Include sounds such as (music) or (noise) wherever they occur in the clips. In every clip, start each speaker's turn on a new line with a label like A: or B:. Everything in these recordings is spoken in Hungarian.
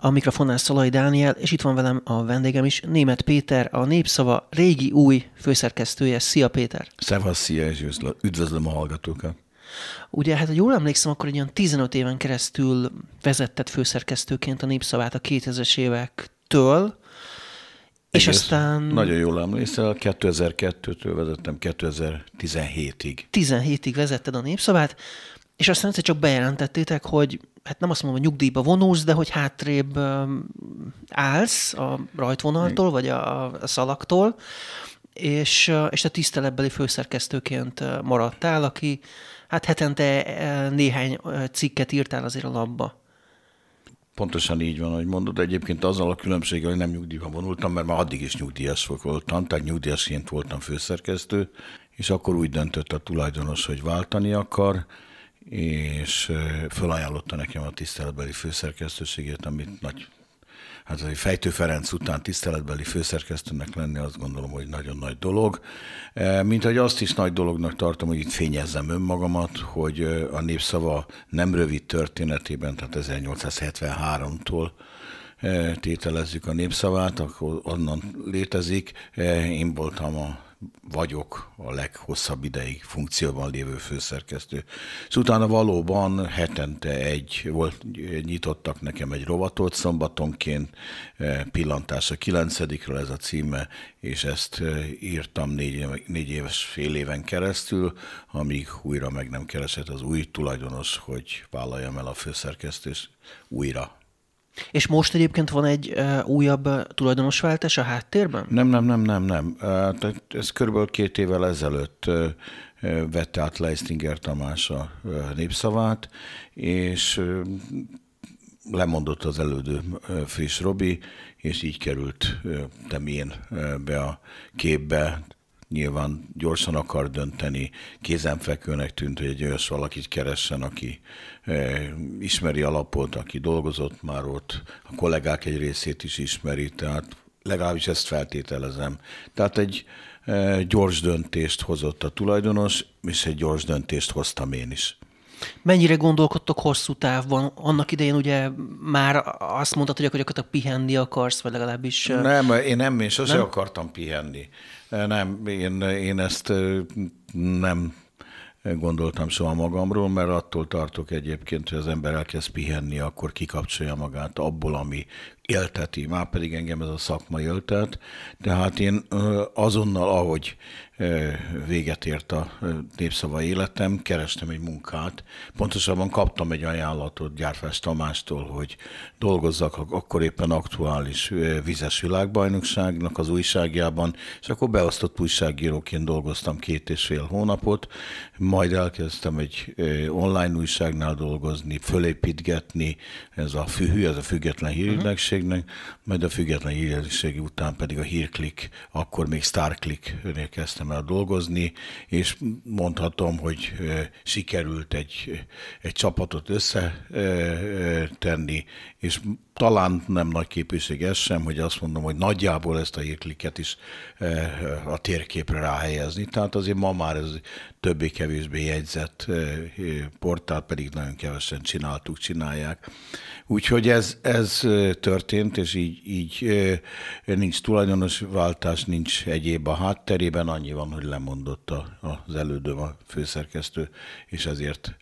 A: A mikrofonnál Szalai Dániel, és itt van velem a vendégem is, Német Péter, a Népszava régi új főszerkesztője. Szia Péter!
B: Szevasz, szia, és üdvözlöm a hallgatókat!
A: Ugye, hát ha jól emlékszem, akkor egy olyan 15 éven keresztül vezettet főszerkesztőként a Népszavát a 2000-es évektől, és
B: Egész
A: aztán...
B: Nagyon jól emlékszel, 2002-től vezettem 2017-ig.
A: 17-ig vezetted a Népszavát, és aztán egyszer csak bejelentettétek, hogy hát nem azt mondom, hogy nyugdíjba vonulsz, de hogy hátrébb állsz a rajtvonaltól, vagy a, a szalaktól, és, és te tiszteletbeli főszerkesztőként maradtál, aki hát hetente néhány cikket írtál azért a labba.
B: Pontosan így van, ahogy mondod. Egyébként azzal a különbséggel, hogy nem nyugdíjba vonultam, mert már addig is nyugdíjas voltam, tehát nyugdíjasként voltam főszerkesztő, és akkor úgy döntött a tulajdonos, hogy váltani akar, és felajánlotta nekem a tiszteletbeli főszerkesztőségét, amit nagy Hát azért Fejtő Ferenc után tiszteletbeli főszerkesztőnek lenni, azt gondolom, hogy nagyon nagy dolog. Mint hogy azt is nagy dolognak tartom, hogy itt fényezzem önmagamat, hogy a népszava nem rövid történetében, tehát 1873-tól tételezzük a népszavát, akkor onnan létezik. Én voltam a vagyok a leghosszabb ideig funkcióban lévő főszerkesztő. És utána valóban hetente egy volt, nyitottak nekem egy rovatot szombatonként, pillantás a kilencedikről ez a címe, és ezt írtam négy, négy éves fél éven keresztül, amíg újra meg nem keresett az új tulajdonos, hogy vállaljam el a főszerkesztést újra
A: És most egyébként van egy uh, újabb tulajdonosváltás a háttérben?
B: Nem, nem, nem, nem, nem. Uh, ez körülbelül két évvel ezelőtt uh, vette át Leistinger Tamás a uh, népszavát, és uh, lemondott az elődő friss Robi, és így került Temén be a képbe, nyilván gyorsan akar dönteni, kézenfekvőnek tűnt, hogy egy olyas valakit keressen, aki e, ismeri alapot, aki dolgozott már ott, a kollégák egy részét is ismeri, tehát legalábbis ezt feltételezem. Tehát egy e, gyors döntést hozott a tulajdonos, és egy gyors döntést hoztam én is.
A: Mennyire gondolkodtok hosszú távban? Annak idején ugye már azt mondtad, hogy gyakorlatilag pihenni akarsz, vagy legalábbis...
B: Nem, én nem, én sose nem? akartam pihenni. Nem, én, én ezt nem gondoltam soha magamról, mert attól tartok egyébként, hogy az ember elkezd pihenni, akkor kikapcsolja magát abból, ami élteti, már pedig engem ez a szakma éltet. Tehát én azonnal, ahogy véget ért a népszava életem, kerestem egy munkát. Pontosabban kaptam egy ajánlatot Gyárfás Tamástól, hogy dolgozzak akkor éppen aktuális vizes világbajnokságnak az újságjában, és akkor beosztott újságíróként dolgoztam két és fél hónapot, majd elkezdtem egy online újságnál dolgozni, fölépítgetni, ez a fühű, ez a független hírügynökségnek, majd a független hírügynökség után pedig a hírklik, akkor még Starklik-nél kezdtem el dolgozni, és mondhatom, hogy sikerült egy, egy csapatot összetenni, és talán nem nagy képűség ez sem, hogy azt mondom, hogy nagyjából ezt a hírkliket is a térképre ráhelyezni. Tehát azért ma már ez többé-kevésbé jegyzett portál, pedig nagyon kevesen csináltuk, csinálják. Úgyhogy ez, ez történt, és így, így nincs tulajdonos váltás, nincs egyéb a hátterében, annyi van, hogy lemondott az elődő a főszerkesztő, és ezért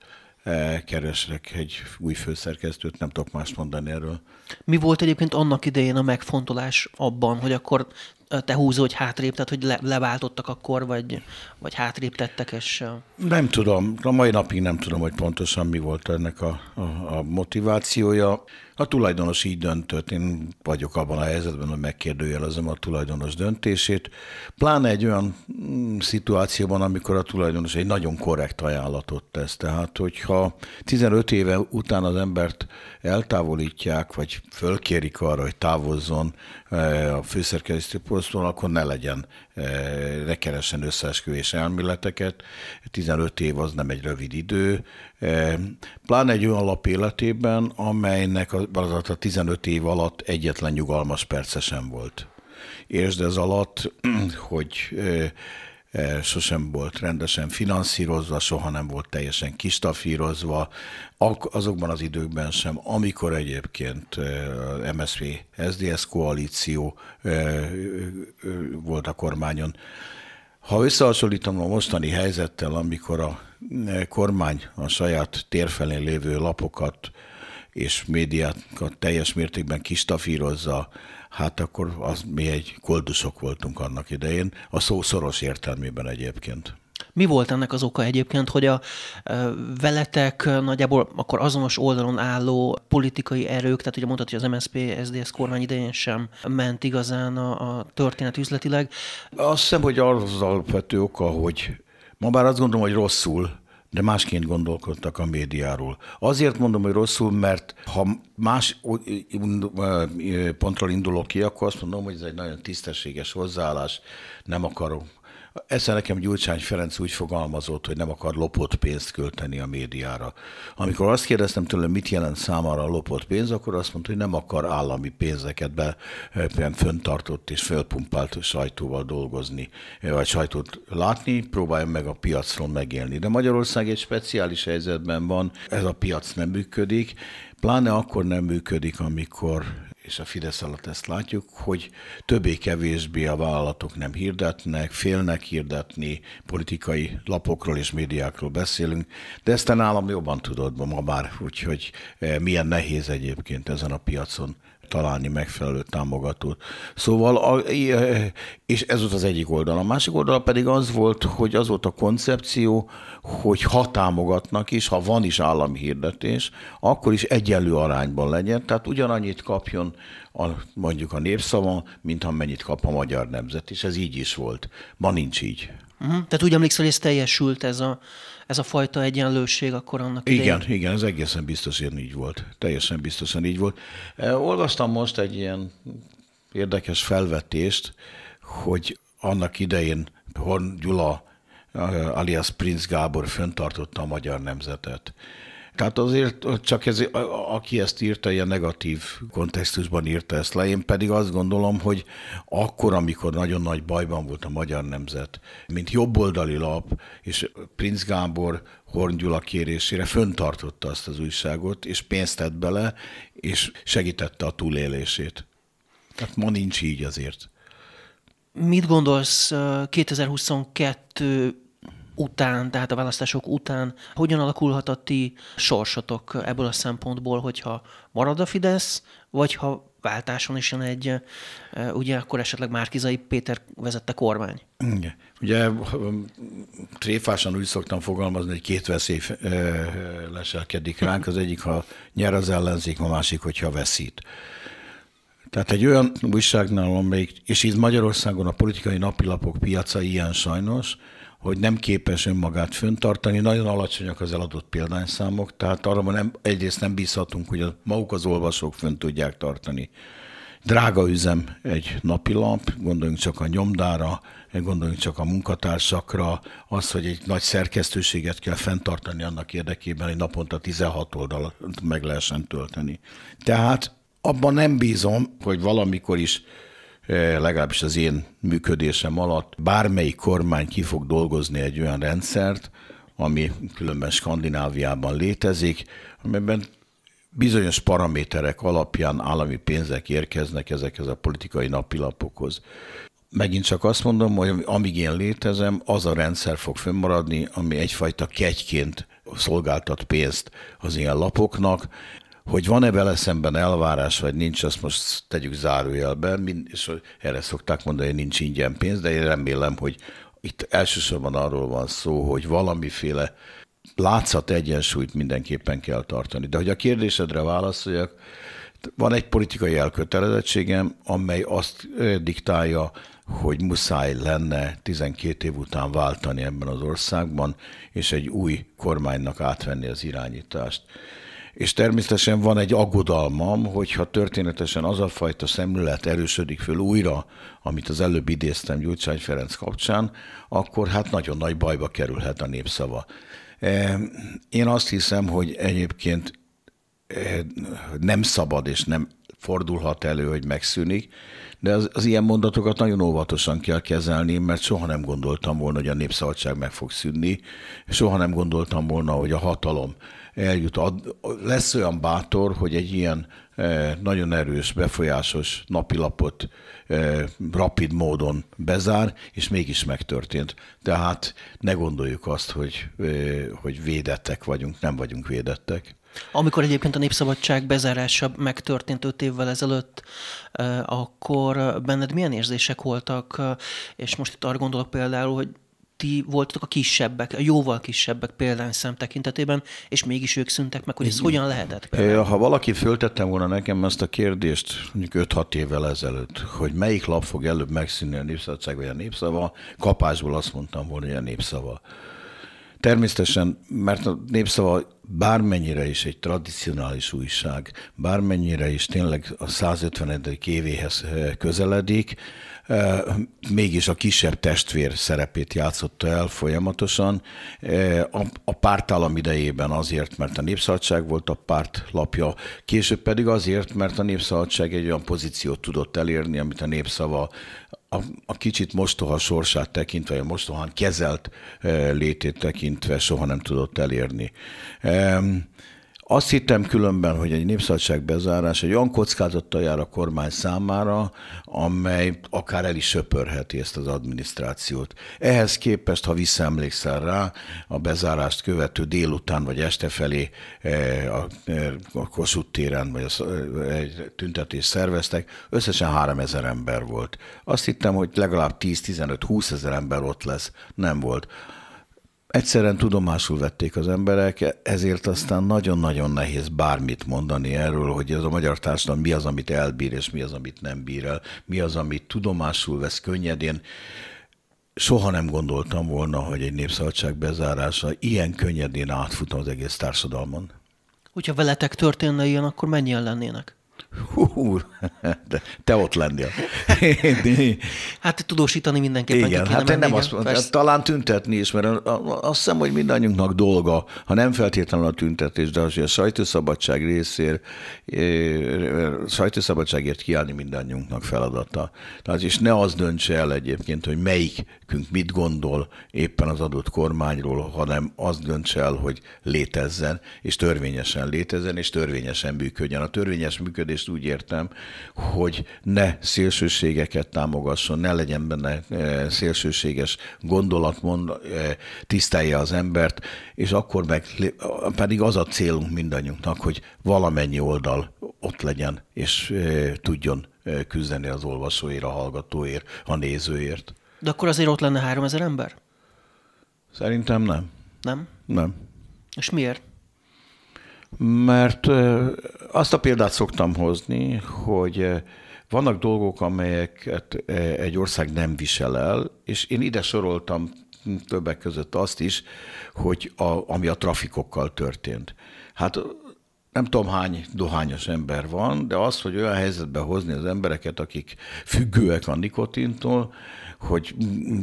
B: keresek egy új főszerkesztőt, nem tudok más mondani erről.
A: Mi volt egyébként annak idején a megfontolás abban, hogy akkor te húzó, hogy hátrébb, tehát hogy le, leváltottak akkor, vagy, vagy hátrébb tettek, és...
B: Nem tudom, a mai napig nem tudom, hogy pontosan mi volt ennek a, a, a motivációja. A tulajdonos így döntött, én vagyok abban a helyzetben, hogy megkérdőjelezem a tulajdonos döntését, pláne egy olyan mm, szituációban, amikor a tulajdonos egy nagyon korrekt ajánlatot tesz. Tehát, hogyha 15 éve után az embert eltávolítják, vagy fölkérik arra, hogy távozzon eh, a főszerkesztő poszton, akkor ne legyen ne keressen összeesküvés elméleteket. 15 év az nem egy rövid idő, pláne egy olyan lap életében, amelynek az a 15 év alatt egyetlen nyugalmas perce sem volt. Értsd ez alatt, (clears throat) hogy E, sosem volt rendesen finanszírozva, soha nem volt teljesen kistafírozva, azokban az időkben sem, amikor egyébként e, a MSZP SZDSZ koalíció e, volt a kormányon. Ha összehasonlítom a mostani helyzettel, amikor a kormány a saját térfelén lévő lapokat és médiákat teljes mértékben kistafírozza, hát akkor az mi egy koldusok voltunk annak idején, a szó szoros értelmében egyébként.
A: Mi volt ennek az oka egyébként, hogy a veletek nagyjából akkor azonos oldalon álló politikai erők, tehát ugye mondtad, hogy az MSZP, SZDSZ kormány idején sem ment igazán a, a történet üzletileg.
B: Azt hiszem, hogy az alapvető oka, hogy ma bár azt gondolom, hogy rosszul, de másként gondolkodtak a médiáról. Azért mondom, hogy rosszul, mert ha más pontról indulok ki, akkor azt mondom, hogy ez egy nagyon tisztességes hozzáállás, nem akarom Esze nekem Gyurcsány Ferenc úgy fogalmazott, hogy nem akar lopott pénzt költeni a médiára. Amikor azt kérdeztem tőle, mit jelent számára a lopott pénz, akkor azt mondta, hogy nem akar állami pénzeket be föntartott és fölpumpált sajtóval dolgozni, vagy sajtót látni, próbálja meg a piacról megélni. De Magyarország egy speciális helyzetben van, ez a piac nem működik, pláne akkor nem működik, amikor és a Fidesz alatt ezt látjuk, hogy többé-kevésbé a vállalatok nem hirdetnek, félnek hirdetni, politikai lapokról és médiákról beszélünk, de ezt a nálam jobban tudod ma már, úgyhogy eh, milyen nehéz egyébként ezen a piacon találni megfelelő támogatót. Szóval, a, és ez volt az egyik oldal. A másik oldal pedig az volt, hogy az volt a koncepció, hogy ha támogatnak is, ha van is állami hirdetés, akkor is egyenlő arányban legyen, tehát ugyanannyit kapjon a, mondjuk a népszava, mint amennyit kap a magyar nemzet, és ez így is volt. Ma nincs így.
A: Uh-huh. Tehát úgy emlékszel, hogy ez teljesült ez a, ez a fajta egyenlőség akkor annak
B: idején? Igen, igen, ez egészen biztosan így volt. Teljesen biztosan így volt. E, olvastam most egy ilyen érdekes felvetést, hogy annak idején Horn Gyula alias Prince Gábor föntartotta a magyar nemzetet. Tehát azért csak ez, aki ezt írta, ilyen negatív kontextusban írta ezt le. Én pedig azt gondolom, hogy akkor, amikor nagyon nagy bajban volt a magyar nemzet, mint jobboldali lap, és Prince Gábor Horn Gyula kérésére föntartotta azt az újságot, és pénzt tett bele, és segítette a túlélését. Tehát ma nincs így azért.
A: Mit gondolsz 2022 után, tehát a választások után hogyan alakulhat a ti sorsotok ebből a szempontból, hogyha marad a Fidesz, vagy ha váltáson is jön egy, ugye akkor esetleg Márkizai Péter vezette kormány?
B: Igen. Ugye tréfásan úgy szoktam fogalmazni, hogy két veszély leselkedik ránk. Az egyik, ha nyer az ellenzék, a másik, hogyha veszít. Tehát egy olyan újságnál, amelyik, és itt Magyarországon a politikai napilapok piaca ilyen sajnos, hogy nem képes önmagát föntartani, nagyon alacsonyak az eladott példányszámok, tehát arra nem, egyrészt nem bízhatunk, hogy a, maguk az olvasók fönn tudják tartani. Drága üzem egy napilap, gondoljunk csak a nyomdára, gondoljunk csak a munkatársakra, az, hogy egy nagy szerkesztőséget kell fenntartani annak érdekében, hogy naponta 16 oldalat meg lehessen tölteni. Tehát abban nem bízom, hogy valamikor is legalábbis az én működésem alatt bármelyik kormány ki fog dolgozni egy olyan rendszert, ami különben Skandináviában létezik, amiben bizonyos paraméterek alapján állami pénzek érkeznek ezekhez a politikai napilapokhoz. Megint csak azt mondom, hogy amíg én létezem, az a rendszer fog fönnmaradni, ami egyfajta kegyként szolgáltat pénzt az ilyen lapoknak, hogy van-e vele szemben elvárás, vagy nincs, azt most tegyük zárójelbe, és erre szokták mondani, hogy nincs ingyen pénz, de én remélem, hogy itt elsősorban arról van szó, hogy valamiféle látszat egyensúlyt mindenképpen kell tartani. De hogy a kérdésedre válaszoljak, van egy politikai elkötelezettségem, amely azt diktálja, hogy muszáj lenne 12 év után váltani ebben az országban, és egy új kormánynak átvenni az irányítást. És természetesen van egy aggodalmam, hogyha történetesen az a fajta szemlélet erősödik föl újra, amit az előbb idéztem Gyurcsány Ferenc kapcsán, akkor hát nagyon nagy bajba kerülhet a népszava. Én azt hiszem, hogy egyébként nem szabad és nem fordulhat elő, hogy megszűnik, de az, az ilyen mondatokat nagyon óvatosan kell kezelni, mert soha nem gondoltam volna, hogy a népszabadság meg fog szűnni, soha nem gondoltam volna, hogy a hatalom eljut. Lesz olyan bátor, hogy egy ilyen eh, nagyon erős, befolyásos napilapot eh, rapid módon bezár, és mégis megtörtént. Tehát ne gondoljuk azt, hogy, eh, hogy védettek vagyunk, nem vagyunk védettek.
A: Amikor egyébként a Népszabadság bezárása megtörtént öt évvel ezelőtt, akkor benned milyen érzések voltak, és most itt arra gondolok például, hogy ti voltatok a kisebbek, a jóval kisebbek példányszám tekintetében, és mégis ők szüntek meg, hogy ez hogyan lehetett?
B: Például? Ha valaki föltettem volna nekem ezt a kérdést mondjuk 5-6 évvel ezelőtt, hogy melyik lap fog előbb megszűnni a népszabadság vagy a népszava, kapásból azt mondtam volna, hogy a népszava. Természetesen, mert a népszava bármennyire is egy tradicionális újság, bármennyire is tényleg a 150. évéhez közeledik, mégis a kisebb testvér szerepét játszotta el folyamatosan. Eh, a pártállam idejében azért, mert a Népszabadság volt a párt lapja, később pedig azért, mert a Népszabadság egy olyan pozíciót tudott elérni, amit a népszava a, a kicsit mostoha sorsát tekintve, vagy mostohán kezelt létét tekintve soha nem tudott elérni. Azt hittem különben, hogy egy népszabadság bezárás egy olyan kockázattal jár a kormány számára, amely akár el is söpörheti ezt az adminisztrációt. Ehhez képest, ha visszaemlékszel rá, a bezárást követő délután vagy este felé eh, a, eh, a Kossuth téren vagy eh, egy tüntetést szerveztek, összesen 3000 ember volt. Azt hittem, hogy legalább 10-15-20 ezer ember ott lesz. Nem volt egyszerűen tudomásul vették az emberek, ezért aztán nagyon-nagyon nehéz bármit mondani erről, hogy ez a magyar társadalom mi az, amit elbír, és mi az, amit nem bír el, mi az, amit tudomásul vesz könnyedén. Soha nem gondoltam volna, hogy egy népszabadság bezárása ilyen könnyedén átfut az egész társadalmon.
A: Hogyha veletek történne ilyen, akkor mennyien lennének?
B: Hú, de te ott lennél. (laughs)
A: hát tudósítani mindenképpen.
B: Igen, hát én nem azt mondom, talán tüntetni is, mert azt hiszem, hogy mindannyiunknak dolga, ha nem feltétlenül a tüntetés, de az, a sajtószabadság részér, sajtószabadságért kiállni mindannyiunknak feladata. Tehát és ne az döntse el egyébként, hogy melyikünk mit gondol éppen az adott kormányról, hanem az döntse el, hogy létezzen, és törvényesen létezzen, és törvényesen működjön. A törvényes működés ezt úgy értem, hogy ne szélsőségeket támogasson, ne legyen benne e, szélsőséges gondolatmond, e, tisztelje az embert, és akkor meg pedig az a célunk mindannyiunknak, hogy valamennyi oldal ott legyen, és e, tudjon küzdeni az olvasóért, a hallgatóért, a nézőért.
A: De akkor azért ott lenne 3000 ember?
B: Szerintem nem.
A: Nem?
B: Nem.
A: És miért?
B: Mert azt a példát szoktam hozni, hogy vannak dolgok, amelyeket egy ország nem visel el, és én ide soroltam többek között azt is, hogy a, ami a trafikokkal történt. Hát nem tudom hány dohányos ember van, de az, hogy olyan helyzetbe hozni az embereket, akik függőek a nikotintól, hogy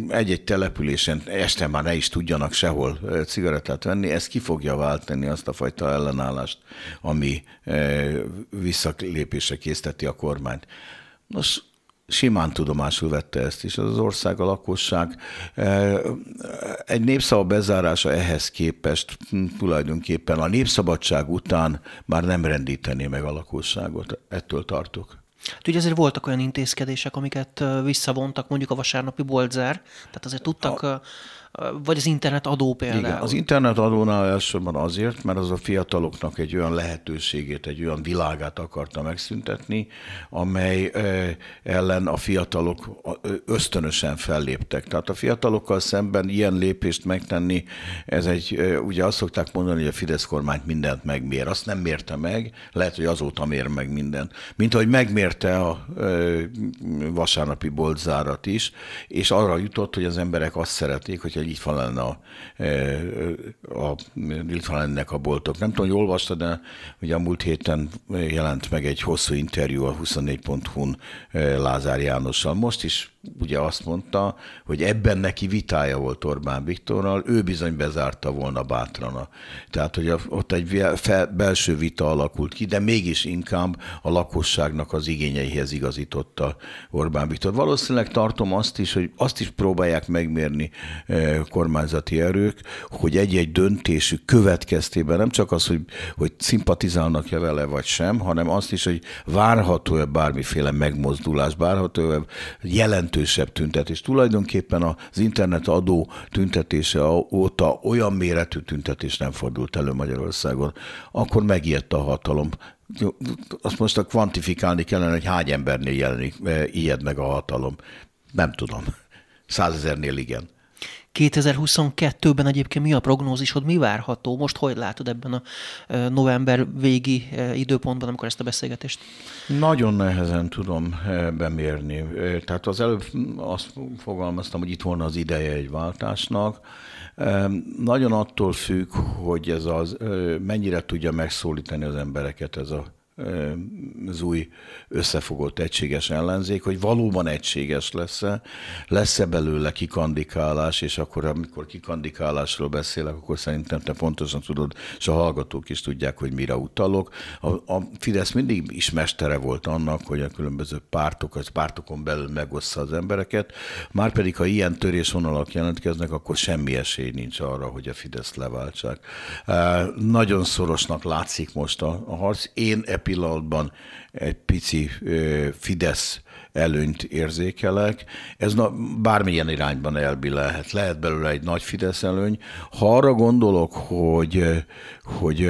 B: egy-egy településen este már ne is tudjanak sehol cigarettát venni, ez ki fogja váltani azt a fajta ellenállást, ami visszalépésre készteti a kormányt. Nos, simán tudomásul vette ezt is az ország, a lakosság. Egy népszava bezárása ehhez képest tulajdonképpen a népszabadság után már nem rendítené meg a lakosságot. Ettől tartok.
A: Hát ugye azért voltak olyan intézkedések, amiket visszavontak, mondjuk a vasárnapi boltzár, tehát azért tudtak a vagy az internet adó például? Igen,
B: az internet adónál elsősorban azért, mert az a fiataloknak egy olyan lehetőségét, egy olyan világát akarta megszüntetni, amely ellen a fiatalok ösztönösen felléptek. Tehát a fiatalokkal szemben ilyen lépést megtenni, ez egy, ugye azt szokták mondani, hogy a Fidesz kormány mindent megmér. Azt nem mérte meg, lehet, hogy azóta mér meg mindent. Mint ahogy megmérte a vasárnapi boltzárat is, és arra jutott, hogy az emberek azt szeretik, hogy itt van lenne a, a, itt van lennek a boltok. Nem tudom, hogy olvastad, de ugye a múlt héten jelent meg egy hosszú interjú a 24.hu-n Lázár Jánossal. Most is ugye azt mondta, hogy ebben neki vitája volt Orbán Viktorral, ő bizony bezárta volna bátran. Tehát, hogy ott egy belső vita alakult ki, de mégis inkább a lakosságnak az igényeihez igazította Orbán Viktor. Valószínűleg tartom azt is, hogy azt is próbálják megmérni eh, kormányzati erők, hogy egy-egy döntésük következtében nem csak az, hogy, hogy szimpatizálnak-e vele vagy sem, hanem azt is, hogy várható-e bármiféle megmozdulás, várható-e jelentősebb tüntetés. Tulajdonképpen az internet adó tüntetése óta olyan méretű tüntetés nem fordult elő Magyarországon. Akkor megijedt a hatalom azt most a kvantifikálni kellene, hogy hány embernél jelenik, eh, ijed meg a hatalom. Nem tudom. Százezernél igen.
A: 2022-ben egyébként mi a prognózisod, mi várható? Most hogy látod ebben a november végi időpontban, amikor ezt a beszélgetést?
B: Nagyon nehezen tudom bemérni. Tehát az előbb azt fogalmaztam, hogy itt volna az ideje egy váltásnak. Nagyon attól függ, hogy ez az mennyire tudja megszólítani az embereket ez a az új összefogott egységes ellenzék, hogy valóban egységes lesz-e, lesz-e belőle kikandikálás, és akkor, amikor kikandikálásról beszélek, akkor szerintem te pontosan tudod, és a hallgatók is tudják, hogy mire utalok. A, a Fidesz mindig is mestere volt annak, hogy a különböző pártok, az pártokon belül megossza az embereket, márpedig ha ilyen törésvonalak jelentkeznek, akkor semmi esély nincs arra, hogy a Fidesz leváltsák. Nagyon szorosnak látszik most a, a harc. Én e pillanatban egy pici Fidesz előnyt érzékelek. Ez na, bármilyen irányban elbilelhet. Lehet belőle egy nagy Fidesz előny. Ha arra gondolok, hogy, hogy,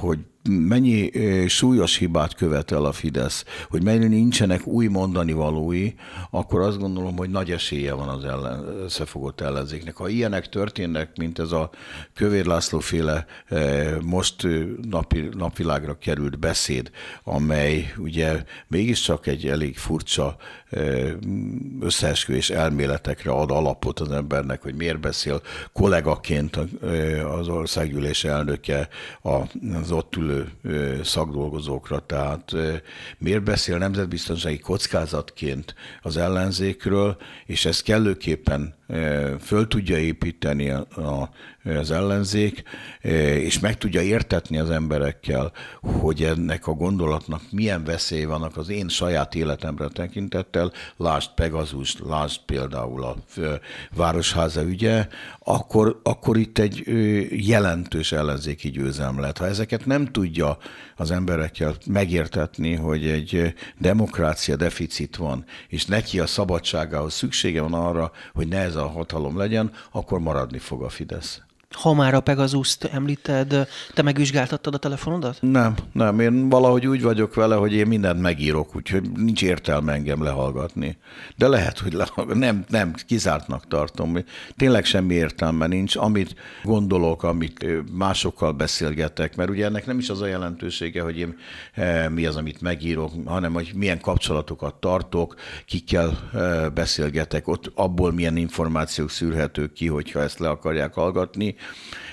B: hogy mennyi súlyos hibát követel a Fidesz, hogy mennyi nincsenek új mondani valói, akkor azt gondolom, hogy nagy esélye van az ellen, összefogott ellenzéknek. Ha ilyenek történnek, mint ez a Kövér László féle most napi, napvilágra került beszéd, amely ugye mégiscsak egy elég furcsa összeesküvés elméletekre ad alapot az embernek, hogy miért beszél. Kollégaként az országgyűlés elnöke az ott ülő szakdolgozókra, tehát miért beszél nemzetbiztonsági kockázatként az ellenzékről, és ezt kellőképpen föl tudja építeni a, az ellenzék, és meg tudja értetni az emberekkel, hogy ennek a gondolatnak milyen veszély vannak az én saját életemre tekintettel, lásd Pegazus, lásd például a Városháza ügye, akkor, akkor itt egy jelentős ellenzéki győzelem lett. Ha ezeket nem tudja az emberekkel megértetni, hogy egy demokrácia deficit van, és neki a szabadságához szüksége van arra, hogy ne ez a hatalom legyen, akkor maradni fog a Fidesz.
A: Ha már a Pegasus-t említed, te megvizsgáltattad a telefonodat?
B: Nem, nem. Én valahogy úgy vagyok vele, hogy én mindent megírok, úgyhogy nincs értelme engem lehallgatni. De lehet, hogy lehallgat. Nem, nem, kizártnak tartom. Tényleg semmi értelme nincs. Amit gondolok, amit másokkal beszélgetek, mert ugye ennek nem is az a jelentősége, hogy én mi az, amit megírok, hanem hogy milyen kapcsolatokat tartok, kikkel beszélgetek, ott abból milyen információk szűrhetők ki, hogyha ezt le akarják hallgatni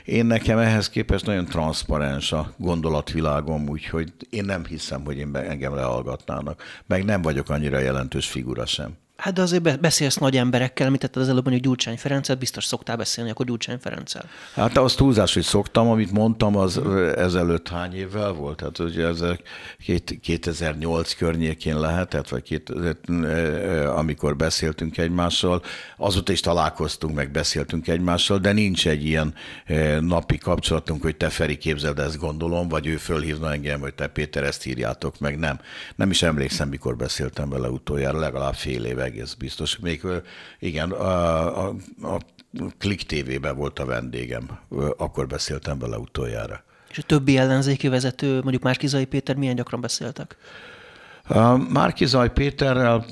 B: én nekem ehhez képest nagyon transzparens a gondolatvilágom, úgyhogy én nem hiszem, hogy én engem lehallgatnának. Meg nem vagyok annyira jelentős figura sem.
A: Hát de azért beszélsz nagy emberekkel, mit tetted az előbb mondjuk Gyurcsány Ferencet, biztos szoktál beszélni akkor Gyurcsány Ferenccel.
B: Hát az túlzás, hogy szoktam, amit mondtam, az ezelőtt hány évvel volt? Hát ugye ezek 2008 környékén lehetett, vagy két, amikor beszéltünk egymással, azóta is találkoztunk, meg beszéltünk egymással, de nincs egy ilyen napi kapcsolatunk, hogy te Feri képzeld, ezt gondolom, vagy ő fölhívna engem, hogy te Péter, ezt írjátok meg. Nem. Nem is emlékszem, mikor beszéltem vele utoljára, legalább fél éve egész biztos. Még igen, a, a, a Klik TV-ben volt a vendégem, akkor beszéltem vele utoljára.
A: És a többi ellenzéki vezető, mondjuk Márkizai Péter, milyen gyakran beszéltek?
B: Márkizaj Péterrel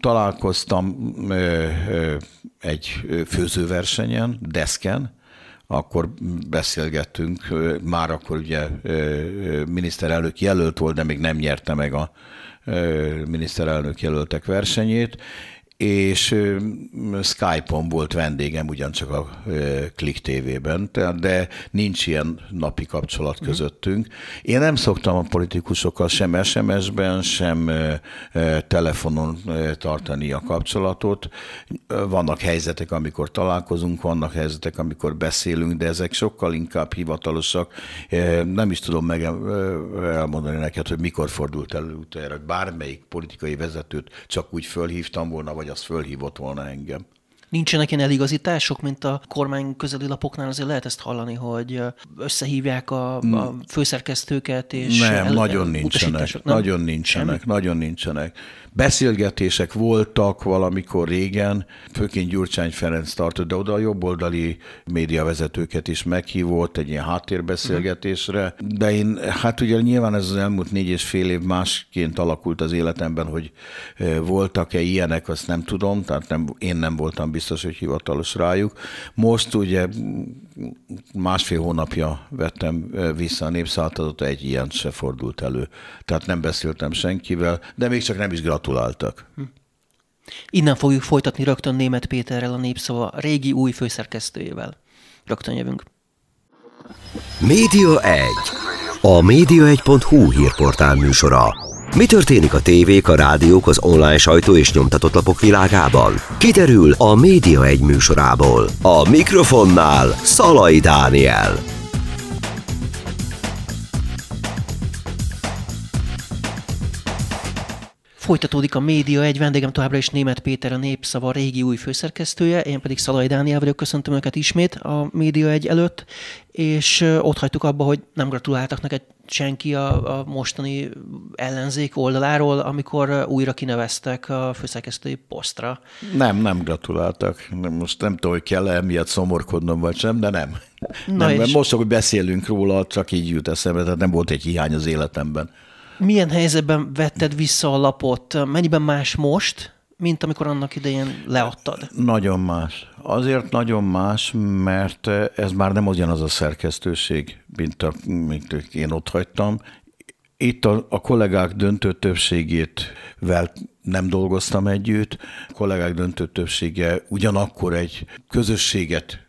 B: találkoztam egy főzőversenyen, deszken, akkor beszélgettünk, már akkor ugye miniszterelnök jelölt volt, de még nem nyerte meg a miniszterelnök jelöltek versenyét, és Skype-on volt vendégem ugyancsak a Click TV-ben, de nincs ilyen napi kapcsolat közöttünk. Én nem szoktam a politikusokkal sem SMS-ben, sem telefonon tartani a kapcsolatot. Vannak helyzetek, amikor találkozunk, vannak helyzetek, amikor beszélünk, de ezek sokkal inkább hivatalosak. Nem is tudom meg elmondani neked, hogy mikor fordult elő utána, bármelyik politikai vezetőt csak úgy fölhívtam volna, vagy az fölhívott volna engem.
A: Nincsenek ilyen eligazítások, mint a kormány közeli lapoknál, azért lehet ezt hallani, hogy összehívják a, a főszerkesztőket, és
B: Nem, el, nagyon nincsenek, nem? nagyon nincsenek, Semmi? nagyon nincsenek. Beszélgetések voltak valamikor régen, főként Gyurcsány Ferenc tartott, de oda a jobboldali médiavezetőket is meghívott egy ilyen háttérbeszélgetésre, de én, hát ugye nyilván ez az elmúlt négy és fél év másként alakult az életemben, hogy voltak-e ilyenek, azt nem tudom, tehát nem, én nem voltam biztos, hogy hivatalos rájuk. Most ugye másfél hónapja vettem vissza a népszálltatot, egy ilyen se fordult elő. Tehát nem beszéltem senkivel, de még csak nem is gratuláltak. Hm.
A: Innen fogjuk folytatni rögtön Német Péterrel a Népszava régi új főszerkesztőjével. Rögtön jövünk.
C: Média 1. A média1.hu hírportál műsora. Mi történik a tévék, a rádiók, az online sajtó és nyomtatott lapok világában? Kiderül a Média egy műsorából. A mikrofonnál Szalai Dániel.
A: Folytatódik a média, egy vendégem továbbra is Német Péter, a Népszava régi új főszerkesztője, én pedig Szalai Dániel vagyok, köszöntöm őket ismét a média egy előtt, és ott hagytuk abba, hogy nem gratuláltak neked senki a, a mostani ellenzék oldaláról, amikor újra kineveztek a főszerkesztői posztra.
B: Nem, nem gratuláltak. Most nem tudom, hogy kell-e emiatt szomorkodnom, vagy sem, de nem. Na nem és... Most, hogy beszélünk róla, csak így jut eszembe, tehát nem volt egy hiány az életemben.
A: Milyen helyzetben vetted vissza a lapot? Mennyiben más most, mint amikor annak idején leadtad?
B: Nagyon más. Azért nagyon más, mert ez már nem ugyanaz a szerkesztőség, mint, a, mint én ott hagytam. Itt a, a kollégák döntő többségét vel nem dolgoztam együtt. A kollégák döntő többsége ugyanakkor egy közösséget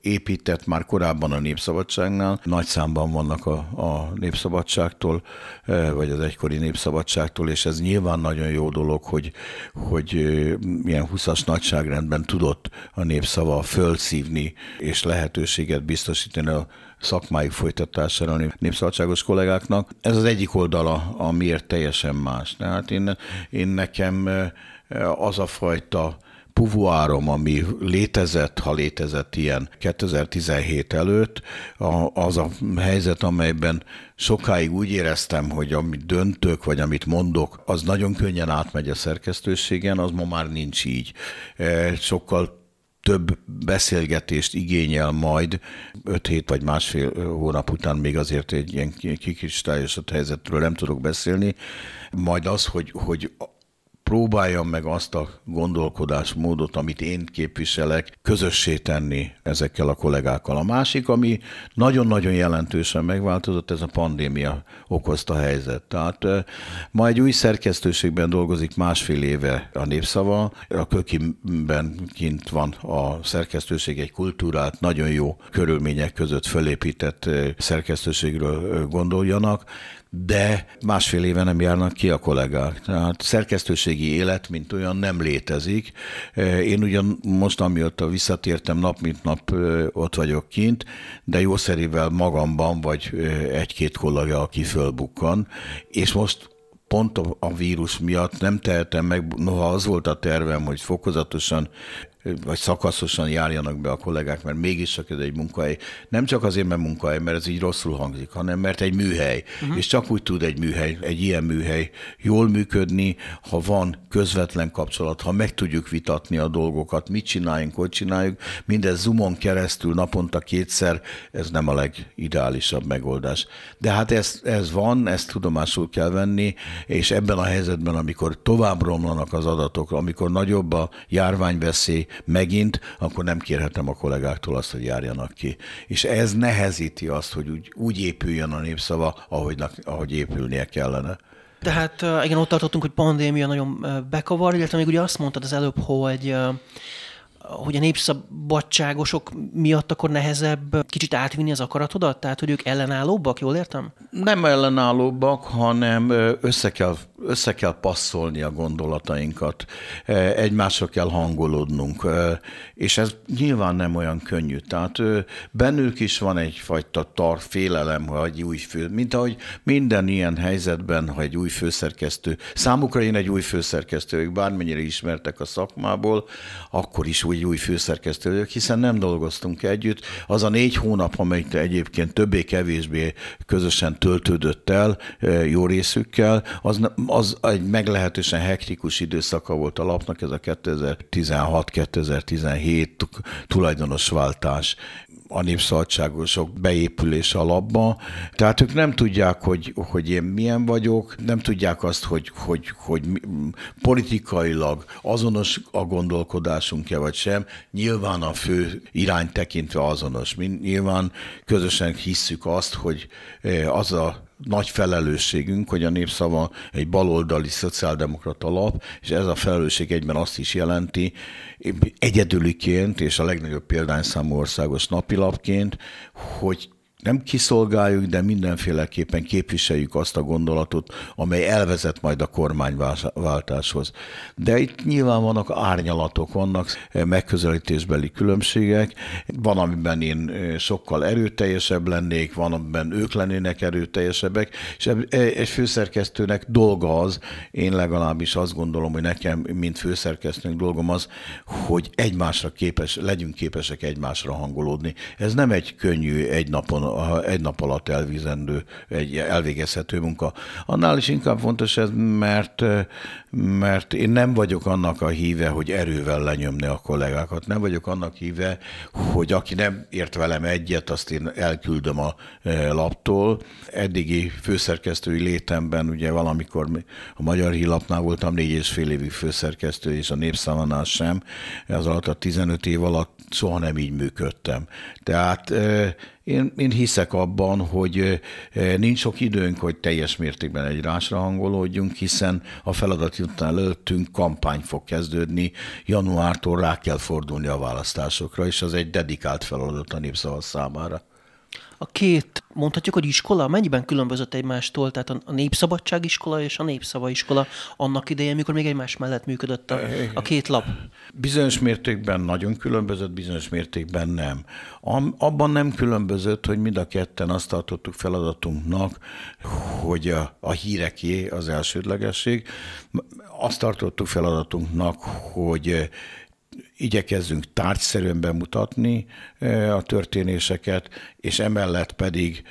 B: épített már korábban a Népszabadságnál. Nagy számban vannak a, a Népszabadságtól, e, vagy az egykori Népszabadságtól, és ez nyilván nagyon jó dolog, hogy, hogy e, milyen 20-as nagyságrendben tudott a népszava fölszívni, és lehetőséget biztosítani a szakmájuk folytatására a népszabadságos kollégáknak. Ez az egyik oldala, amiért teljesen más. Tehát én, én nekem e, az a fajta puvuárom, ami létezett, ha létezett ilyen 2017 előtt, az a helyzet, amelyben sokáig úgy éreztem, hogy amit döntök, vagy amit mondok, az nagyon könnyen átmegy a szerkesztőségen, az ma már nincs így. E, sokkal több beszélgetést igényel majd, öt hét vagy másfél hónap után még azért egy ilyen kikristályosott helyzetről nem tudok beszélni, majd az, hogy, hogy próbáljam meg azt a gondolkodásmódot, amit én képviselek, közössé tenni ezekkel a kollégákkal. A másik, ami nagyon-nagyon jelentősen megváltozott, ez a pandémia okozta helyzet. Tehát ma egy új szerkesztőségben dolgozik másfél éve a népszava, a kökiben kint van a szerkesztőség egy kultúrát, nagyon jó körülmények között fölépített szerkesztőségről gondoljanak, de másfél éve nem járnak ki a kollégák. Tehát szerkesztőségi élet, mint olyan nem létezik. Én ugyan most, amióta visszatértem nap, mint nap ott vagyok kint, de jószerivel magamban vagy egy-két kollega, aki fölbukkan, és most pont a vírus miatt nem tehetem meg, noha az volt a tervem, hogy fokozatosan vagy szakaszosan járjanak be a kollégák, mert mégis csak ez egy munkahely. Nem csak azért, mert munkahely, mert ez így rosszul hangzik, hanem mert egy műhely. Uh-huh. És csak úgy tud egy műhely, egy ilyen műhely jól működni, ha van közvetlen kapcsolat, ha meg tudjuk vitatni a dolgokat, mit csináljunk, hogy csináljuk. Mindez Zoomon keresztül naponta kétszer, ez nem a legideálisabb megoldás. De hát ez, ez van, ezt tudomásul kell venni, és ebben a helyzetben, amikor tovább romlanak az adatok, amikor nagyobb a járványveszély, megint, akkor nem kérhetem a kollégáktól azt, hogy járjanak ki. És ez nehezíti azt, hogy úgy, úgy épüljön a népszava, ahogy, ahogy épülnie kellene.
A: Tehát igen, ott tartottunk, hogy pandémia nagyon bekavar, illetve még ugye azt mondtad az előbb, hogy hogy a népszabadságosok miatt akkor nehezebb kicsit átvinni az akaratodat? Tehát, hogy ők ellenállóbbak, jól értem?
B: Nem ellenállóbbak, hanem össze kell, össze kell passzolni a gondolatainkat, egymásra kell hangolódnunk, és ez nyilván nem olyan könnyű. Tehát bennük is van egyfajta tar félelem, hogy egy új fő, mint ahogy minden ilyen helyzetben, ha egy új főszerkesztő, számukra én egy új főszerkesztő, ők bármennyire ismertek a szakmából, akkor is úgy új főszerkesztő vagyok, hiszen nem dolgoztunk együtt. Az a négy hónap, amelyik egyébként többé-kevésbé közösen töltődött el jó részükkel, az, az egy meglehetősen hektikus időszaka volt a lapnak, ez a 2016-2017 tulajdonosváltás a népszabadságosok beépülése alapba. Tehát ők nem tudják, hogy, hogy én milyen vagyok, nem tudják azt, hogy, hogy, hogy politikailag azonos a gondolkodásunk-e vagy sem. Nyilván a fő irány tekintve azonos. Mi nyilván közösen hisszük azt, hogy eh, az a nagy felelősségünk, hogy a népszava egy baloldali szociáldemokrata lap, és ez a felelősség egyben azt is jelenti, egyedüliként és a legnagyobb példányszámú országos napilapként, hogy nem kiszolgáljuk, de mindenféleképpen képviseljük azt a gondolatot, amely elvezet majd a kormányváltáshoz. De itt nyilván vannak árnyalatok, vannak megközelítésbeli különbségek, van, amiben én sokkal erőteljesebb lennék, van, amiben ők lennének erőteljesebbek, és e, egy főszerkesztőnek dolga az, én legalábbis azt gondolom, hogy nekem, mint főszerkesztőnek dolgom az, hogy egymásra képes, legyünk képesek egymásra hangolódni. Ez nem egy könnyű egy napon egy nap alatt elvízendő, egy elvégezhető munka. Annál is inkább fontos ez, mert, mert én nem vagyok annak a híve, hogy erővel lenyomni a kollégákat. Nem vagyok annak híve, hogy aki nem ért velem egyet, azt én elküldöm a e, laptól. Eddigi főszerkesztői létemben, ugye valamikor a Magyar Hírlapnál voltam négy és fél évig főszerkesztő, és a Népszámánál sem. Ez alatt a 15 év alatt soha nem így működtem. Tehát e, én, én hiszek abban, hogy nincs sok időnk, hogy teljes mértékben egyrásra hangolódjunk, hiszen a feladat után előttünk kampány fog kezdődni, januártól rá kell fordulni a választásokra, és az egy dedikált feladat a népszavaz számára
A: a két, mondhatjuk, hogy iskola mennyiben különbözött egymástól, tehát a Népszabadság iskola és a Népszava iskola annak idején, mikor még egymás mellett működött a, a két lap?
B: Bizonyos mértékben nagyon különbözött, bizonyos mértékben nem. Abban nem különbözött, hogy mind a ketten azt tartottuk feladatunknak, hogy a, a híreké az elsődlegesség. Azt tartottuk feladatunknak, hogy igyekezzünk tárgyszerűen bemutatni e, a történéseket, és emellett pedig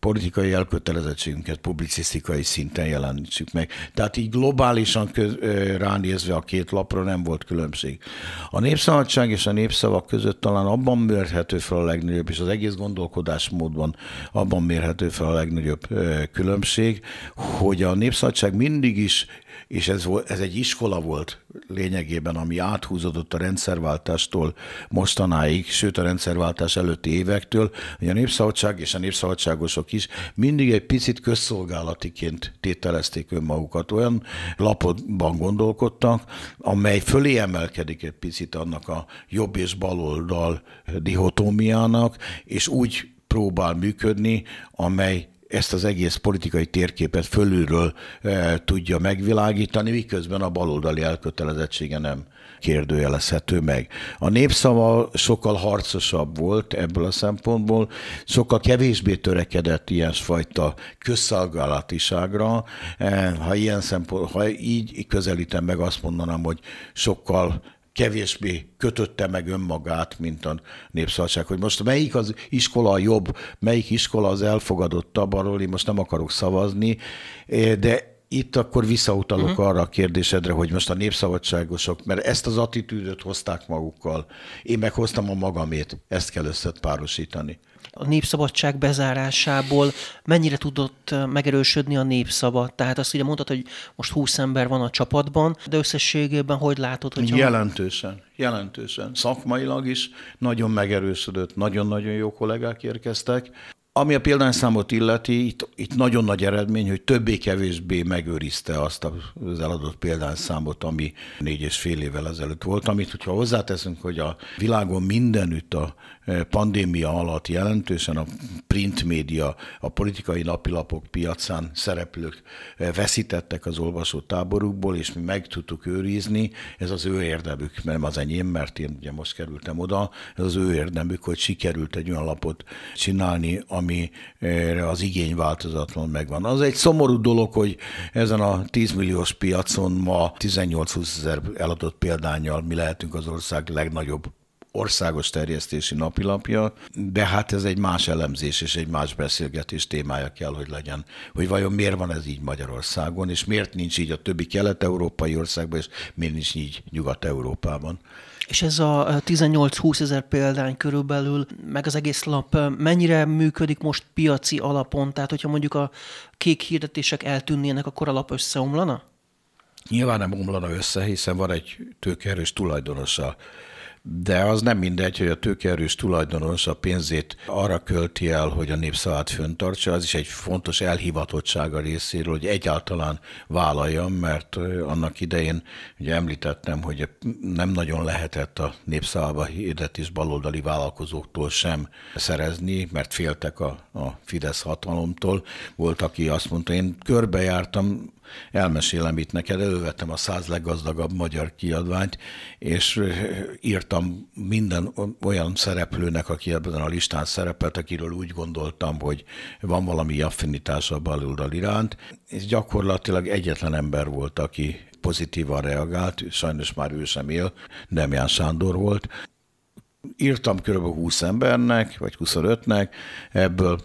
B: politikai elkötelezettségünket publicisztikai szinten jelenítsük meg. Tehát így globálisan köz, e, ránézve a két lapra nem volt különbség. A népszabadság és a népszavak között talán abban mérhető fel a legnagyobb, és az egész gondolkodásmódban abban mérhető fel a legnagyobb e, különbség, hogy a népszabadság mindig is és ez, ez egy iskola volt lényegében, ami áthúzódott a rendszerváltástól mostanáig, sőt a rendszerváltás előtti évektől, hogy a népszabadság és a népszabadságosok is mindig egy picit közszolgálatiként tételezték önmagukat. Olyan lapotban gondolkodtak, amely fölé emelkedik egy picit annak a jobb és baloldal dihotómiának, és úgy próbál működni, amely ezt az egész politikai térképet fölülről e, tudja megvilágítani, miközben a baloldali elkötelezettsége nem kérdőjelezhető meg. A népszava sokkal harcosabb volt ebből a szempontból, sokkal kevésbé törekedett ilyesfajta közszolgálatiságra. E, ha ilyen szempont, ha így közelítem meg, azt mondanám, hogy sokkal kevésbé kötötte meg önmagát, mint a népszabadság. Hogy most melyik az iskola a jobb, melyik iskola az elfogadottabb, arról én most nem akarok szavazni, eh, de itt akkor visszautalok uh-huh. arra a kérdésedre, hogy most a népszabadságosok, mert ezt az attitűdöt hozták magukkal, én meg hoztam a magamét, ezt kell összepárosítani
A: a népszabadság bezárásából mennyire tudott megerősödni a népszava? Tehát azt ugye mondtad, hogy most 20 ember van a csapatban, de összességében hogy látod? Hogy
B: jelentősen, jelentősen. Szakmailag is nagyon megerősödött, nagyon-nagyon jó kollégák érkeztek. Ami a példányszámot illeti, itt, itt nagyon nagy eredmény, hogy többé-kevésbé megőrizte azt az eladott példányszámot, ami négy és fél évvel ezelőtt volt, amit, hogyha hozzáteszünk, hogy a világon mindenütt a pandémia alatt jelentősen a print média, a politikai napilapok piacán szereplők e, veszítettek az olvasó táborukból, és mi meg tudtuk őrizni, ez az ő érdemük, mert az enyém, mert én ugye most kerültem oda, ez az ő érdemük, hogy sikerült egy olyan lapot csinálni, ami amire az igény változatlan megvan. Az egy szomorú dolog, hogy ezen a 10 milliós piacon ma 18-20 ezer eladott példányjal mi lehetünk az ország legnagyobb országos terjesztési napilapja, de hát ez egy más elemzés és egy más beszélgetés témája kell, hogy legyen, hogy vajon miért van ez így Magyarországon, és miért nincs így a többi kelet-európai országban, és miért nincs így Nyugat-Európában.
A: És ez a 18-20 ezer példány körülbelül, meg az egész lap mennyire működik most piaci alapon? Tehát, hogyha mondjuk a kék hirdetések eltűnnének, akkor a lap összeomlana?
B: Nyilván nem omlana össze, hiszen van egy tőkerős tulajdonosa de az nem mindegy, hogy a tőkeerős tulajdonos a pénzét arra költi el, hogy a népszavát föntartsa, az is egy fontos elhivatottsága részéről, hogy egyáltalán vállaljam, mert annak idején ugye említettem, hogy nem nagyon lehetett a népszavába hirdetés baloldali vállalkozóktól sem szerezni, mert féltek a, a Fidesz hatalomtól. Volt, aki azt mondta, én körbejártam elmesélem itt neked, elővettem a száz leggazdagabb magyar kiadványt, és írtam minden olyan szereplőnek, aki ebben a listán szerepelt, akiről úgy gondoltam, hogy van valami affinitás a baloldal iránt, és gyakorlatilag egyetlen ember volt, aki pozitívan reagált, sajnos már ő sem él, Demján Sándor volt, írtam kb. 20 embernek, vagy 25-nek, ebből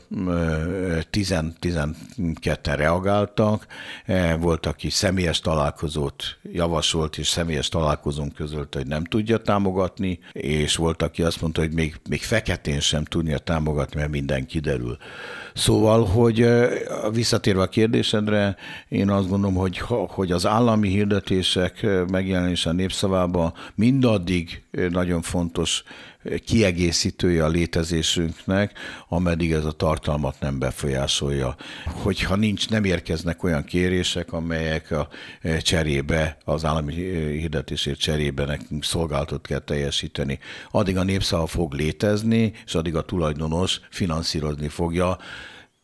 B: 10-12-en reagáltak, e, volt, aki személyes találkozót javasolt, és személyes találkozónk közölt, hogy nem tudja támogatni, és volt, aki azt mondta, hogy még, még feketén sem tudja támogatni, mert minden kiderül. Szóval, hogy visszatérve a kérdésedre, én azt gondolom, hogy, hogy az állami hirdetések megjelenése a népszavában mindaddig nagyon fontos kiegészítője a létezésünknek, ameddig ez a tartalmat nem befolyásolja. Hogyha nincs, nem érkeznek olyan kérések, amelyek a cserébe, az állami hirdetésért cserébe nekünk szolgáltat kell teljesíteni. Addig a népszava fog létezni, és addig a tulajdonos finanszírozni fogja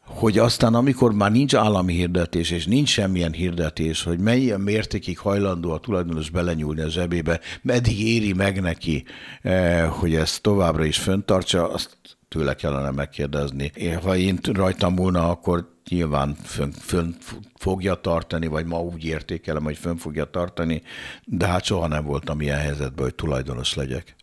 B: hogy aztán amikor már nincs állami hirdetés, és nincs semmilyen hirdetés, hogy milyen mértékig hajlandó a tulajdonos belenyúlni a zsebébe, meddig éri meg neki, eh, hogy ezt továbbra is föntartsa, azt tőle kellene megkérdezni. Ha én rajtam volna, akkor nyilván fönn, fönn fogja tartani, vagy ma úgy értékelem, hogy fönn fogja tartani, de hát soha nem voltam ilyen helyzetben, hogy tulajdonos legyek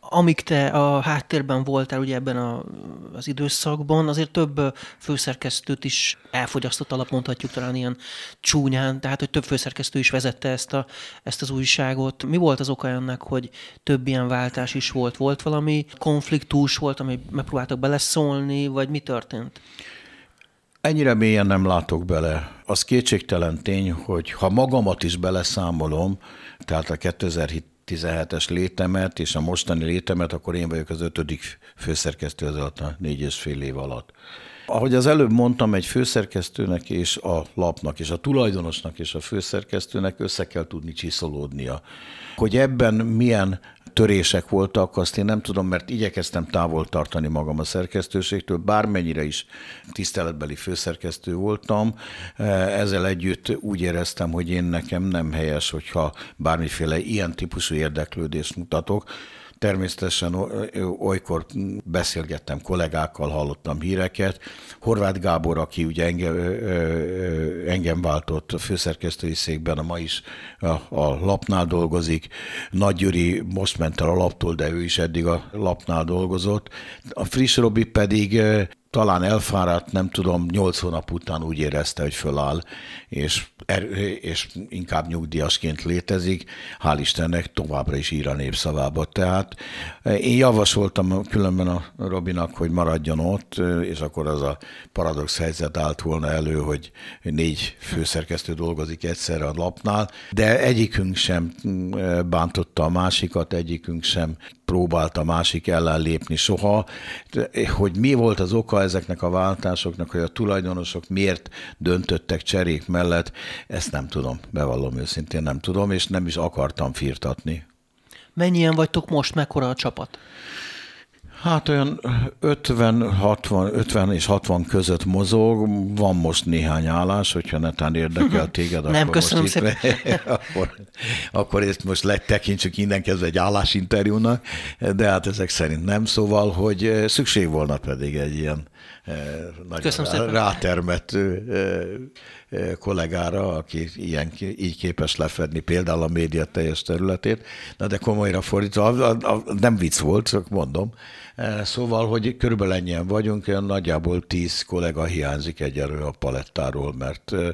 A: amíg te a háttérben voltál ugye ebben a, az időszakban, azért több főszerkesztőt is elfogyasztott alap, mondhatjuk talán ilyen csúnyán, tehát hogy több főszerkesztő is vezette ezt, a, ezt az újságot. Mi volt az oka ennek, hogy több ilyen váltás is volt? Volt valami konfliktus, volt, ami megpróbáltak beleszólni, vagy mi történt?
B: Ennyire mélyen nem látok bele. Az kétségtelen tény, hogy ha magamat is beleszámolom, tehát a 2007 17-es létemet és a mostani létemet, akkor én vagyok az ötödik főszerkesztő az alatt a négy és fél év alatt. Ahogy az előbb mondtam, egy főszerkesztőnek és a lapnak, és a tulajdonosnak és a főszerkesztőnek össze kell tudni csiszolódnia. Hogy ebben milyen törések voltak, azt én nem tudom, mert igyekeztem távol tartani magam a szerkesztőségtől, bármennyire is tiszteletbeli főszerkesztő voltam. Ezzel együtt úgy éreztem, hogy én nekem nem helyes, hogyha bármiféle ilyen típusú érdeklődést mutatok, Természetesen olykor beszélgettem kollégákkal, hallottam híreket. Horváth Gábor, aki ugye engem, engem váltott a főszerkesztői székben, a ma is a, a lapnál dolgozik. Nagy Gyuri most ment el a laptól, de ő is eddig a lapnál dolgozott. A friss Robi pedig talán elfáradt, nem tudom, nyolc hónap után úgy érezte, hogy föláll, és, er, és inkább nyugdíjasként létezik. Hál' Istennek továbbra is ír a népszavába. Tehát eh, én javasoltam különben a Robinak, hogy maradjon ott, eh, és akkor az a paradox helyzet állt volna elő, hogy négy főszerkesztő dolgozik egyszerre a lapnál, de egyikünk sem eh, bántotta a másikat, egyikünk sem próbálta a másik ellen lépni soha. Hogy mi volt az oka ezeknek a váltásoknak, hogy a tulajdonosok miért döntöttek cserék mellett, ezt nem tudom, bevallom őszintén nem tudom, és nem is akartam firtatni.
A: Mennyien vagytok most, mekkora a csapat?
B: Hát olyan 50, 60, 50 és 60 között mozog, van most néhány állás, hogyha netán érdekel (laughs) téged,
A: Nem,
B: akkor
A: köszönöm
B: most itt, (laughs) akkor, akkor ezt most letekintsük innen kezdve egy állásinterjúnak, de hát ezek szerint nem, szóval, hogy eh, szükség volna pedig egy ilyen eh, nagyon
A: Köszönöm
B: rá,
A: szépen.
B: rátermett kollégára, aki ilyen, így képes lefedni például a média teljes területét. Na de komolyra fordítva, nem vicc volt, csak mondom. Eh, Szóval, hogy körülbelül ennyien vagyunk, olyan nagyjából tíz kollega hiányzik egyelőre a palettáról, mert eh,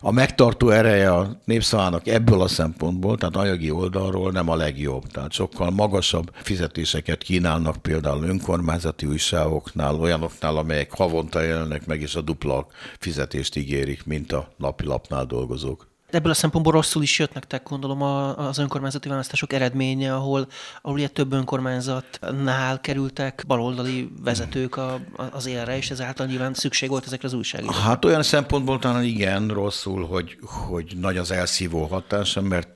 B: a megtartó ereje a népszavának ebből a szempontból, tehát anyagi oldalról nem a legjobb. Tehát sokkal magasabb fizetéseket kínálnak például önkormányzati újságoknál, olyanoknál, amelyek havonta jelennek meg, és a dupla fizetést ígérik, mint a napilapnál dolgozók.
A: Ebből a szempontból rosszul is jött nektek, gondolom, az önkormányzati választások eredménye, ahol, ahol ugye több önkormányzatnál kerültek baloldali vezetők a- az élre, és ezáltal nyilván szükség volt ezekre az újságírókra.
B: Hát olyan szempontból talán igen, rosszul, hogy, hogy nagy az elszívó hatása, mert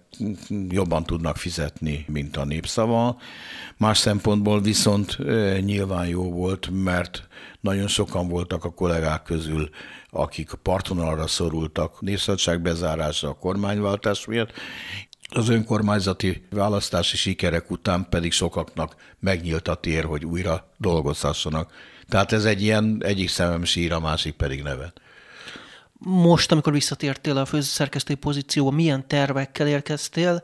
B: jobban tudnak fizetni, mint a népszava. Más szempontból viszont eh, nyilván jó volt, mert nagyon sokan voltak a kollégák közül, akik partvonalra szorultak népszabadság bezárása a kormányváltás miatt, az önkormányzati választási sikerek után pedig sokaknak megnyílt a tér, hogy újra dolgozhassanak. Tehát ez egy ilyen egyik szemem sír, a másik pedig nevet.
A: Most, amikor visszatértél a főszerkesztői pozícióba, milyen tervekkel érkeztél?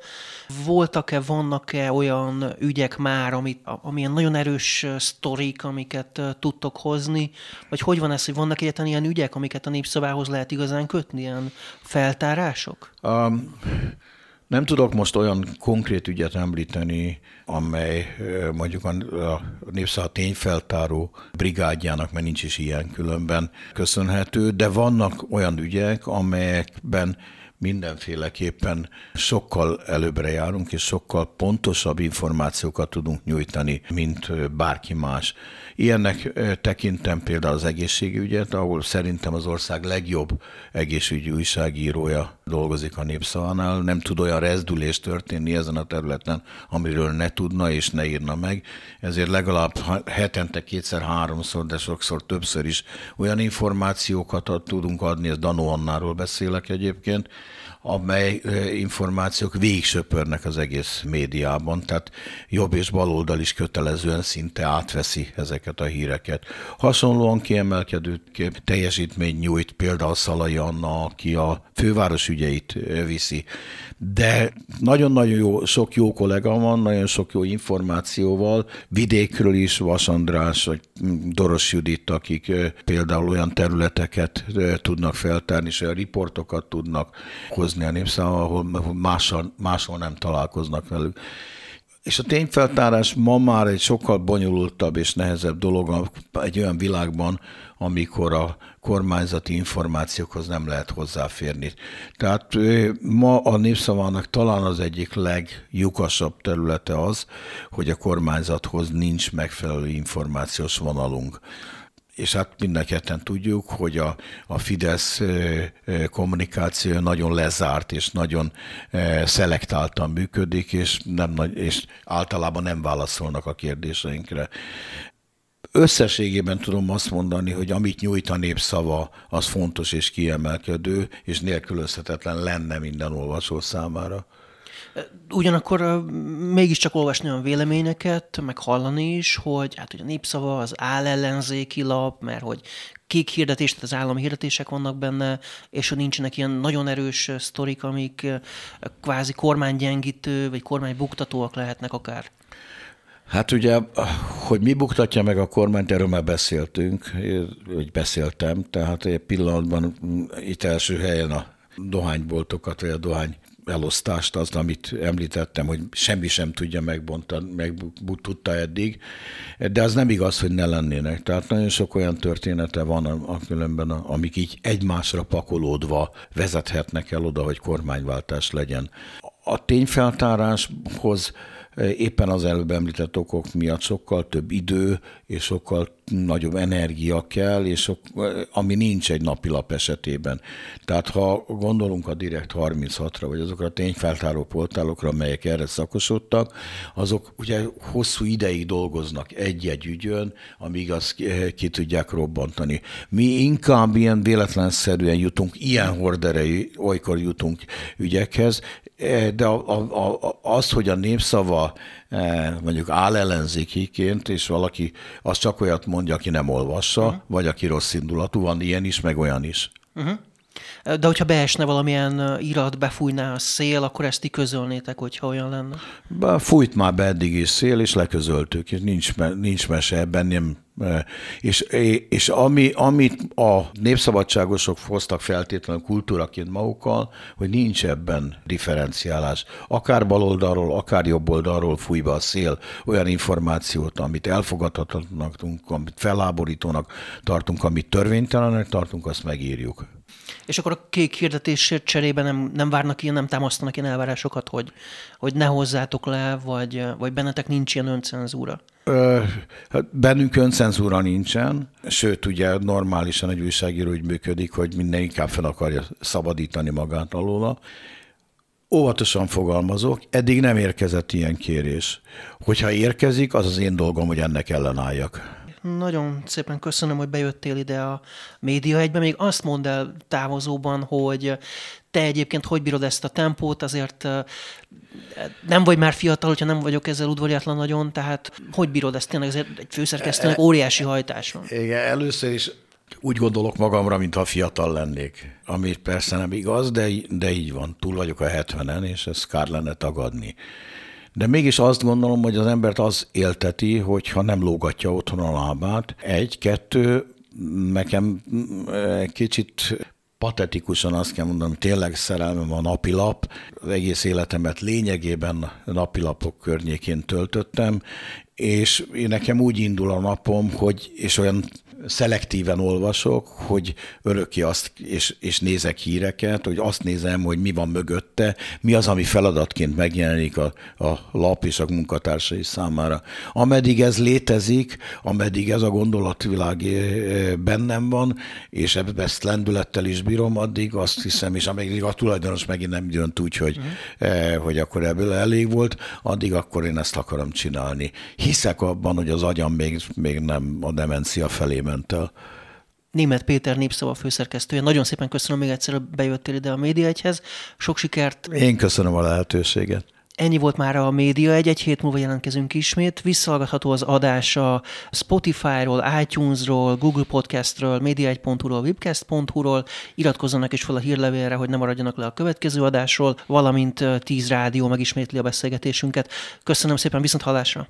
A: Voltak-e, vannak-e olyan ügyek már, amit, amilyen nagyon erős sztorik, amiket tudtok hozni? Vagy hogy van ez, hogy vannak egyáltalán ilyen ügyek, amiket a népszavához lehet igazán kötni, ilyen feltárások?
B: Um, nem tudok most olyan konkrét ügyet említeni, amely mondjuk a, a Népszava tényfeltáró brigádjának, mert nincs is ilyen különben köszönhető, de vannak olyan ügyek, amelyekben mindenféleképpen sokkal előbbre járunk, és sokkal pontosabb információkat tudunk nyújtani, mint bárki más. Ilyennek tekintem például az egészségügyet, ahol szerintem az ország legjobb egészségügyi újságírója dolgozik a népszavánál. Nem tud olyan rezdülés történni ezen a területen, amiről ne tudna és ne írna meg. Ezért legalább hetente kétszer-háromszor, de sokszor többször is olyan információkat tudunk adni, ez Danó Annáról beszélek egyébként, amely információk végigsöpörnek az egész médiában, tehát jobb és baloldal is kötelezően szinte átveszi ezeket a híreket. Hasonlóan kiemelkedő teljesítmény nyújt például Szalai Anna, aki a főváros ügyeit viszi. De nagyon-nagyon jó, sok jó kollega van, nagyon sok jó információval, vidékről is, Vas András, vagy Doros Judit, akik például olyan területeket tudnak feltárni, és olyan riportokat tudnak hozni a népszámba, ahol máshol, máshol nem találkoznak velük. És a tényfeltárás ma már egy sokkal bonyolultabb és nehezebb dolog egy olyan világban, amikor a kormányzati információkhoz nem lehet hozzáférni. Tehát ma a népszavának talán az egyik leglyukasabb területe az, hogy a kormányzathoz nincs megfelelő információs vonalunk és hát mindenketten tudjuk, hogy a, a Fidesz kommunikáció nagyon lezárt és nagyon szelektáltan működik, és, nem, és általában nem válaszolnak a kérdéseinkre. Összességében tudom azt mondani, hogy amit nyújt a népszava, az fontos és kiemelkedő, és nélkülözhetetlen lenne minden olvasó számára.
A: Ugyanakkor mégiscsak olvasni olyan véleményeket, meg hallani is, hogy hát hogy a népszava az állellenzéki lap, mert hogy kék hirdetés, tehát az állami hirdetések vannak benne, és hogy nincsenek ilyen nagyon erős sztorik, amik kvázi kormánygyengítő, vagy kormánybuktatóak lehetnek akár.
B: Hát ugye, hogy mi buktatja meg a kormányt, erről már beszéltünk, vagy beszéltem, tehát egy pillanatban mm, itt első helyen a dohányboltokat, vagy a dohány elosztást, azt, amit említettem, hogy semmi sem tudja megbontani, meg tudta eddig, de az nem igaz, hogy ne lennének. Tehát nagyon sok olyan története van a, a különben, amik így egymásra pakolódva vezethetnek el oda, hogy kormányváltás legyen. A tényfeltáráshoz éppen az előbb említett okok miatt sokkal több idő és sokkal nagyobb energia kell, és ami nincs egy napilap esetében. Tehát ha gondolunk a Direkt 36-ra, vagy azokra a tényfeltáró portálokra, amelyek erre szakosodtak, azok ugye hosszú ideig dolgoznak egy-egy ügyön, amíg azt ki tudják robbantani. Mi inkább ilyen véletlenszerűen jutunk, ilyen horderei, olykor jutunk ügyekhez, de a, a, a, az, hogy a népszava mondjuk áll ellenzékiként, és valaki az csak olyat mondja, aki nem olvassa, uh-huh. vagy aki rossz indulatú, van ilyen is, meg olyan is. Uh-huh.
A: De hogyha beesne valamilyen irat, befújná a szél, akkor ezt ti közölnétek, hogyha olyan lenne?
B: Be, fújt már be eddig is szél, és leközöltük. Nincs, nincs mese ebben, nem és, és ami, amit a népszabadságosok hoztak feltétlenül kultúraként magukkal, hogy nincs ebben differenciálás. Akár baloldalról, akár jobb oldalról fúj be a szél olyan információt, amit elfogadhatatlanak amit felháborítónak tartunk, amit törvénytelenek tartunk, azt megírjuk.
A: És akkor a kék hirdetésért cserébe nem, nem várnak ilyen, nem támasztanak ilyen elvárásokat, hogy, hogy ne hozzátok le, vagy, vagy bennetek nincs ilyen öncenzúra? Ö,
B: hát bennünk öncenzúra nincsen, sőt, ugye normálisan egy újságíró úgy működik, hogy minden inkább fel akarja szabadítani magát alóla. Óvatosan fogalmazok, eddig nem érkezett ilyen kérés. Hogyha érkezik, az az én dolgom, hogy ennek ellenálljak.
A: Nagyon szépen köszönöm, hogy bejöttél ide a média egybe. Még azt mondd el távozóban, hogy te egyébként hogy bírod ezt a tempót, azért nem vagy már fiatal, hogyha nem vagyok ezzel udvariatlan nagyon, tehát hogy bírod ezt tényleg, ezért egy főszerkesztőnek óriási hajtás van.
B: Igen, először is úgy gondolok magamra, mintha fiatal lennék. Ami persze nem igaz, de, de így van. Túl vagyok a 70-en, és ezt kár lenne tagadni. De mégis azt gondolom, hogy az embert az élteti, hogyha nem lógatja otthon a lábát. Egy, kettő, nekem kicsit patetikusan azt kell mondanom, tényleg szerelmem a napilap. Az egész életemet lényegében napilapok környékén töltöttem, és nekem úgy indul a napom, hogy, és olyan szelektíven olvasok, hogy örökké azt, és, és nézek híreket, hogy azt nézem, hogy mi van mögötte, mi az, ami feladatként megjelenik a, a lap és a munkatársai számára. Ameddig ez létezik, ameddig ez a gondolatvilág bennem van, és ezt lendülettel is bírom, addig azt hiszem, és ameddig a tulajdonos megint nem dönt úgy, hogy, uh-huh. hogy akkor ebből elég volt, addig akkor én ezt akarom csinálni. Hiszek abban, hogy az agyam még, még nem a demencia felé ment el.
A: Német Péter népszava főszerkesztője. Nagyon szépen köszönöm még egyszer, hogy bejöttél ide a Média egyhez. Sok sikert!
B: Én köszönöm a lehetőséget.
A: Ennyi volt már a média, egy-egy hét múlva jelentkezünk ismét. Visszahallgatható az adás a Spotify-ról, iTunes-ról, Google Podcast-ről, média1.hu-ról, webcast.hu-ról. Iratkozzanak is fel a hírlevélre, hogy ne maradjanak le a következő adásról, valamint 10 rádió megismétli a beszélgetésünket. Köszönöm szépen, viszont hallásra!